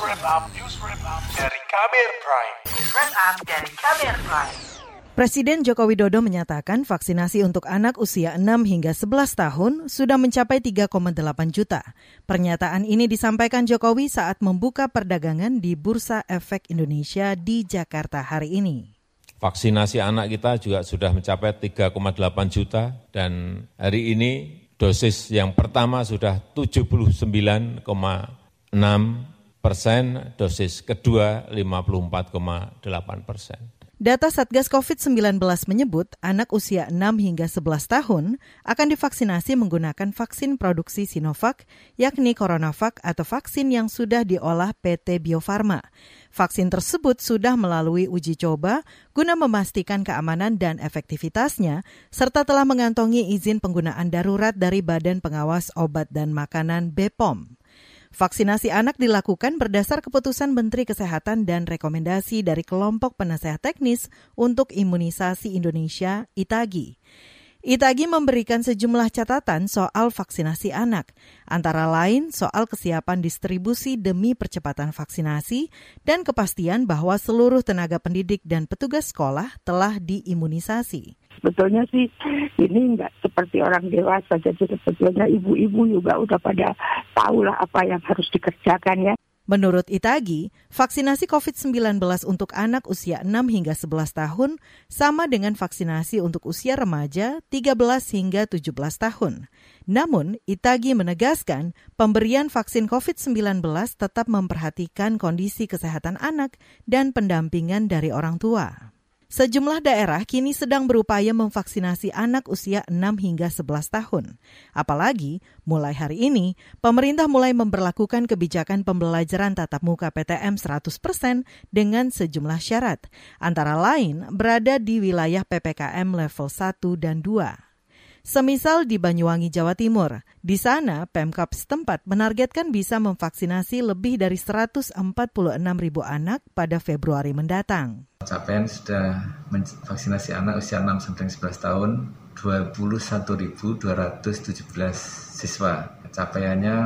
wrap up, dari Kamer Prime. News dari Kamer Prime. Presiden Joko Widodo menyatakan vaksinasi untuk anak usia 6 hingga 11 tahun sudah mencapai 3,8 juta. Pernyataan ini disampaikan Jokowi saat membuka perdagangan di Bursa Efek Indonesia di Jakarta hari ini. Vaksinasi anak kita juga sudah mencapai 3,8 juta dan hari ini dosis yang pertama sudah 79,6 persen, dosis kedua 54,8 persen. Data Satgas COVID-19 menyebut anak usia 6 hingga 11 tahun akan divaksinasi menggunakan vaksin produksi Sinovac, yakni CoronaVac atau vaksin yang sudah diolah PT Bio Farma. Vaksin tersebut sudah melalui uji coba guna memastikan keamanan dan efektivitasnya, serta telah mengantongi izin penggunaan darurat dari Badan Pengawas Obat dan Makanan BPOM. Vaksinasi anak dilakukan berdasar keputusan Menteri Kesehatan dan rekomendasi dari kelompok penasehat teknis untuk imunisasi Indonesia, ITAGI. Itagi memberikan sejumlah catatan soal vaksinasi anak, antara lain soal kesiapan distribusi demi percepatan vaksinasi dan kepastian bahwa seluruh tenaga pendidik dan petugas sekolah telah diimunisasi. Sebetulnya sih ini nggak seperti orang dewasa, jadi sebetulnya ibu-ibu juga udah pada tahu lah apa yang harus dikerjakan ya. Menurut Itagi, vaksinasi COVID-19 untuk anak usia 6 hingga 11 tahun sama dengan vaksinasi untuk usia remaja 13 hingga 17 tahun. Namun, Itagi menegaskan pemberian vaksin COVID-19 tetap memperhatikan kondisi kesehatan anak dan pendampingan dari orang tua. Sejumlah daerah kini sedang berupaya memvaksinasi anak usia 6 hingga 11 tahun. Apalagi, mulai hari ini, pemerintah mulai memperlakukan kebijakan pembelajaran tatap muka PTM 100% dengan sejumlah syarat, antara lain berada di wilayah PPKM level 1 dan 2. Semisal di Banyuwangi, Jawa Timur. Di sana, Pemkap setempat menargetkan bisa memvaksinasi lebih dari 146 ribu anak pada Februari mendatang. Capaian sudah vaksinasi anak usia 6 sampai 11 tahun 21.217 siswa. Capaiannya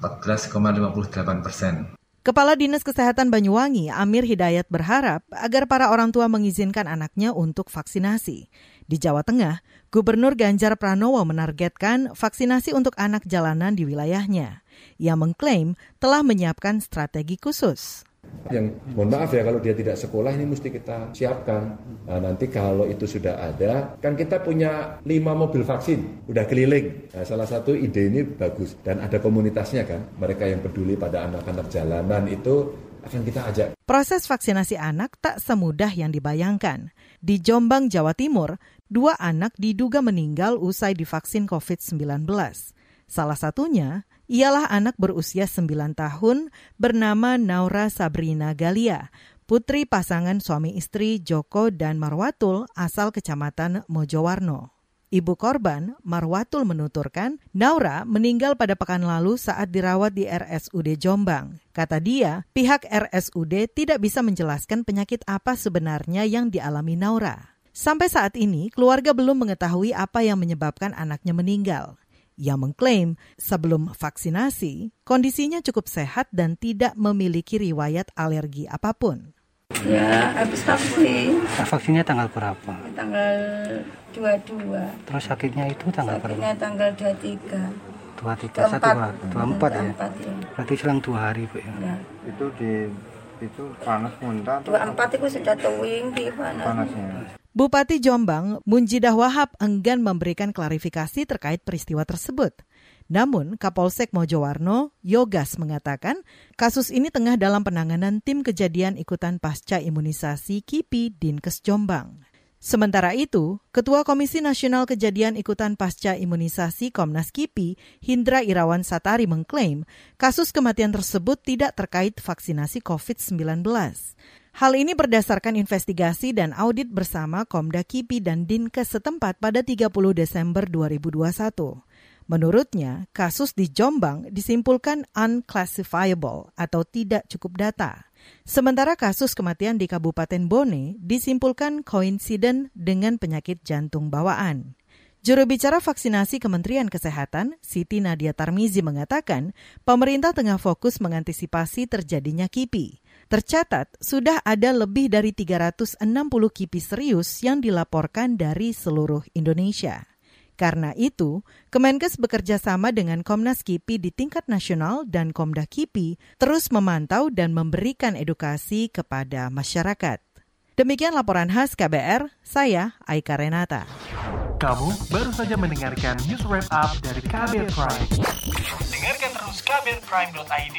14,58 persen. Kepala Dinas Kesehatan Banyuwangi, Amir Hidayat berharap agar para orang tua mengizinkan anaknya untuk vaksinasi. Di Jawa Tengah, Gubernur Ganjar Pranowo menargetkan vaksinasi untuk anak jalanan di wilayahnya. Ia mengklaim telah menyiapkan strategi khusus yang mohon maaf ya kalau dia tidak sekolah ini mesti kita siapkan. Nah, nanti kalau itu sudah ada, kan kita punya lima mobil vaksin, udah keliling. Nah, salah satu ide ini bagus dan ada komunitasnya kan. Mereka yang peduli pada anak-anak jalanan itu akan kita ajak. Proses vaksinasi anak tak semudah yang dibayangkan. Di Jombang, Jawa Timur, dua anak diduga meninggal usai divaksin COVID-19. Salah satunya ialah anak berusia 9 tahun bernama Naura Sabrina Galia, putri pasangan suami istri Joko dan Marwatul asal Kecamatan Mojowarno. Ibu korban, Marwatul menuturkan, Naura meninggal pada pekan lalu saat dirawat di RSUD Jombang. Kata dia, pihak RSUD tidak bisa menjelaskan penyakit apa sebenarnya yang dialami Naura. Sampai saat ini, keluarga belum mengetahui apa yang menyebabkan anaknya meninggal. Ia mengklaim sebelum vaksinasi, kondisinya cukup sehat dan tidak memiliki riwayat alergi apa pun. Ya, habis vaksin. Nah, vaksinnya tanggal berapa? Tanggal 22. Terus sakitnya itu tanggal sakitnya berapa? tanggal 23. 23, 1, 2, 24 ya? 24 ya. Berarti selang dua hari, Bu ya? ya. Itu di itu panas muntah atau 24 itu sudah towing di mana? panasnya? Bupati Jombang, Munjidah Wahab enggan memberikan klarifikasi terkait peristiwa tersebut. Namun, Kapolsek Mojowarno, Yogas mengatakan, kasus ini tengah dalam penanganan tim kejadian ikutan pasca imunisasi KIPI Dinkes Jombang. Sementara itu, Ketua Komisi Nasional Kejadian Ikutan Pasca Imunisasi Komnas KIPI, Hindra Irawan Satari mengklaim kasus kematian tersebut tidak terkait vaksinasi COVID-19. Hal ini berdasarkan investigasi dan audit bersama Komda KIPI dan Dinkes setempat pada 30 Desember 2021. Menurutnya, kasus di Jombang disimpulkan unclassifiable atau tidak cukup data. Sementara kasus kematian di Kabupaten Bone disimpulkan koinsiden dengan penyakit jantung bawaan. Juru bicara vaksinasi Kementerian Kesehatan, Siti Nadia Tarmizi mengatakan, pemerintah tengah fokus mengantisipasi terjadinya KIPI. Tercatat, sudah ada lebih dari 360 KIPI serius yang dilaporkan dari seluruh Indonesia. Karena itu, Kemenkes bekerja sama dengan Komnas KIPI di tingkat nasional dan Komda KIPI terus memantau dan memberikan edukasi kepada masyarakat. Demikian laporan khas KBR, saya Aika Renata. Kamu baru saja mendengarkan news wrap up dari Kabel Prime. Dengarkan terus kbrprime.id,